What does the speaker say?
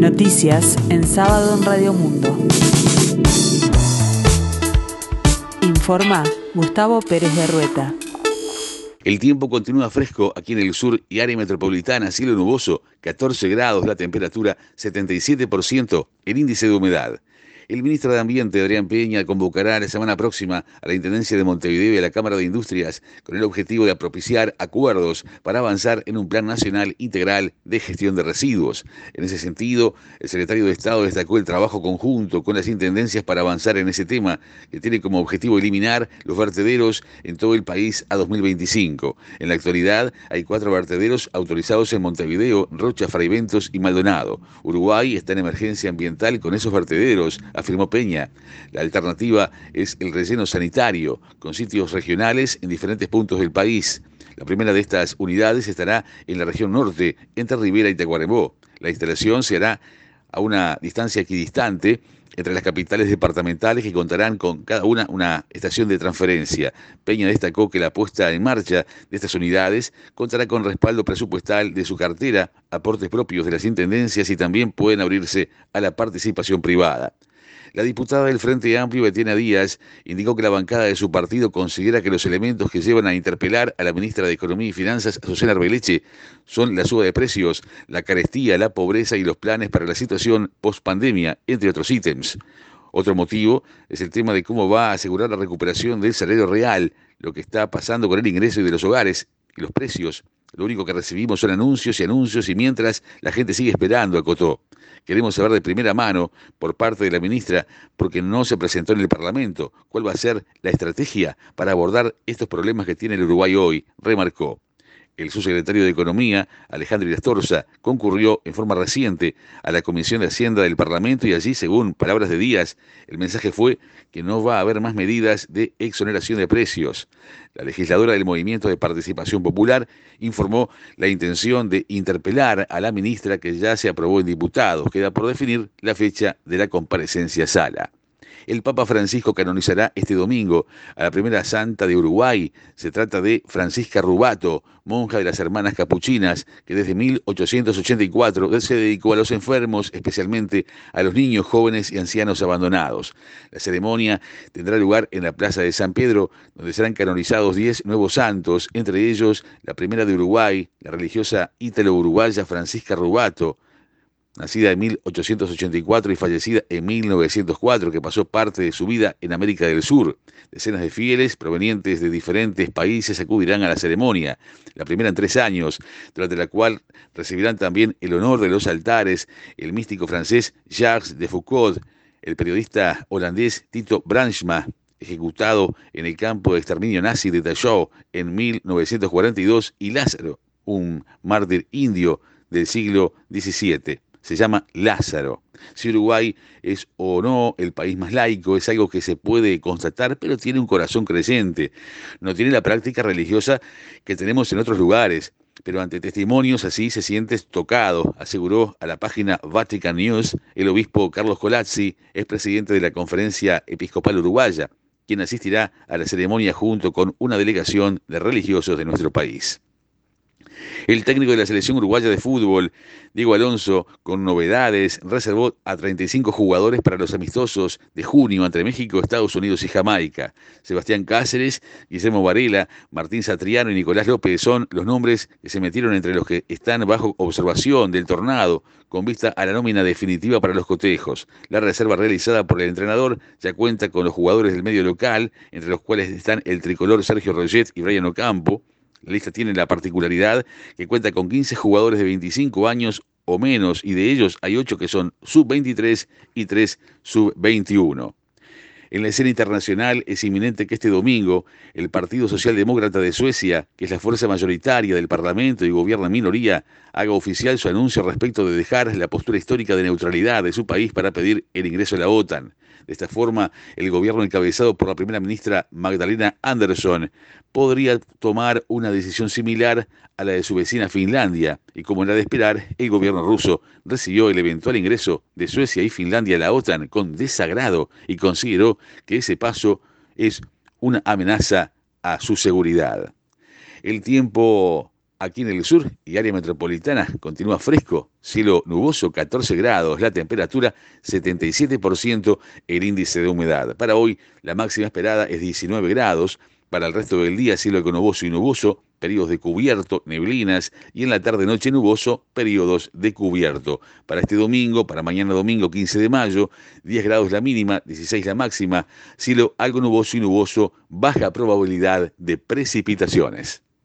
Noticias en sábado en Radio Mundo. Informa Gustavo Pérez de Rueta. El tiempo continúa fresco aquí en el sur y área metropolitana, cielo nuboso, 14 grados la temperatura, 77% el índice de humedad. El ministro de Ambiente, Adrián Peña, convocará la semana próxima a la Intendencia de Montevideo y a la Cámara de Industrias con el objetivo de propiciar acuerdos para avanzar en un plan nacional integral de gestión de residuos. En ese sentido, el secretario de Estado destacó el trabajo conjunto con las intendencias para avanzar en ese tema, que tiene como objetivo eliminar los vertederos en todo el país a 2025. En la actualidad, hay cuatro vertederos autorizados en Montevideo, Rocha, Fraiventos y Maldonado. Uruguay está en emergencia ambiental con esos vertederos afirmó Peña. La alternativa es el relleno sanitario, con sitios regionales en diferentes puntos del país. La primera de estas unidades estará en la región norte, entre Rivera y Tacuarembó. La instalación se hará a una distancia equidistante entre las capitales departamentales que contarán con cada una una estación de transferencia. Peña destacó que la puesta en marcha de estas unidades contará con respaldo presupuestal de su cartera, aportes propios de las intendencias y también pueden abrirse a la participación privada. La diputada del Frente Amplio, Betiana Díaz, indicó que la bancada de su partido considera que los elementos que llevan a interpelar a la ministra de Economía y Finanzas, Susana Arbeleche, son la suba de precios, la carestía, la pobreza y los planes para la situación post-pandemia, entre otros ítems. Otro motivo es el tema de cómo va a asegurar la recuperación del salario real, lo que está pasando con el ingreso de los hogares y los precios. Lo único que recibimos son anuncios y anuncios y mientras la gente sigue esperando, acotó. Queremos saber de primera mano por parte de la ministra, porque no se presentó en el Parlamento, cuál va a ser la estrategia para abordar estos problemas que tiene el Uruguay hoy, remarcó. El subsecretario de Economía, Alejandro Irastorza, concurrió en forma reciente a la Comisión de Hacienda del Parlamento y allí, según palabras de Díaz, el mensaje fue que no va a haber más medidas de exoneración de precios. La legisladora del Movimiento de Participación Popular informó la intención de interpelar a la ministra que ya se aprobó en diputados. Queda por definir la fecha de la comparecencia sala el Papa Francisco canonizará este domingo a la primera santa de Uruguay. Se trata de Francisca Rubato, monja de las Hermanas Capuchinas, que desde 1884 se dedicó a los enfermos, especialmente a los niños, jóvenes y ancianos abandonados. La ceremonia tendrá lugar en la Plaza de San Pedro, donde serán canonizados 10 nuevos santos, entre ellos la primera de Uruguay, la religiosa ítalo-uruguaya Francisca Rubato, nacida en 1884 y fallecida en 1904, que pasó parte de su vida en América del Sur. Decenas de fieles provenientes de diferentes países acudirán a la ceremonia, la primera en tres años, durante la cual recibirán también el honor de los altares el místico francés Jacques de Foucault, el periodista holandés Tito Branchma, ejecutado en el campo de exterminio nazi de Dachau en 1942, y Lázaro, un mártir indio del siglo XVII se llama Lázaro. Si Uruguay es o no el país más laico, es algo que se puede constatar, pero tiene un corazón creyente. No tiene la práctica religiosa que tenemos en otros lugares, pero ante testimonios así se siente tocado, aseguró a la página Vatican News el obispo Carlos Colazzi, es presidente de la Conferencia Episcopal Uruguaya, quien asistirá a la ceremonia junto con una delegación de religiosos de nuestro país. El técnico de la selección uruguaya de fútbol, Diego Alonso, con novedades, reservó a 35 jugadores para los amistosos de junio entre México, Estados Unidos y Jamaica. Sebastián Cáceres, Guillermo Varela, Martín Satriano y Nicolás López son los nombres que se metieron entre los que están bajo observación del tornado con vista a la nómina definitiva para los cotejos. La reserva realizada por el entrenador ya cuenta con los jugadores del medio local, entre los cuales están el tricolor Sergio Roget y Brian Ocampo, la lista tiene la particularidad que cuenta con 15 jugadores de 25 años o menos y de ellos hay 8 que son sub-23 y 3 sub-21. En la escena internacional es inminente que este domingo el Partido Socialdemócrata de Suecia, que es la fuerza mayoritaria del Parlamento y gobierna en minoría, haga oficial su anuncio respecto de dejar la postura histórica de neutralidad de su país para pedir el ingreso a la OTAN. De esta forma, el gobierno encabezado por la primera ministra Magdalena Andersson podría tomar una decisión similar a la de su vecina Finlandia, y como era de esperar, el gobierno ruso recibió el eventual ingreso de Suecia y Finlandia a la OTAN con desagrado y consideró que ese paso es una amenaza a su seguridad. El tiempo aquí en el sur y área metropolitana continúa fresco, cielo nuboso 14 grados, la temperatura 77%, el índice de humedad. Para hoy la máxima esperada es 19 grados, para el resto del día cielo nuboso y nuboso, periodos de cubierto, neblinas y en la tarde-noche nuboso, periodos de cubierto. Para este domingo, para mañana domingo 15 de mayo, 10 grados la mínima, 16 la máxima, cielo algo nuboso y nuboso, baja probabilidad de precipitaciones.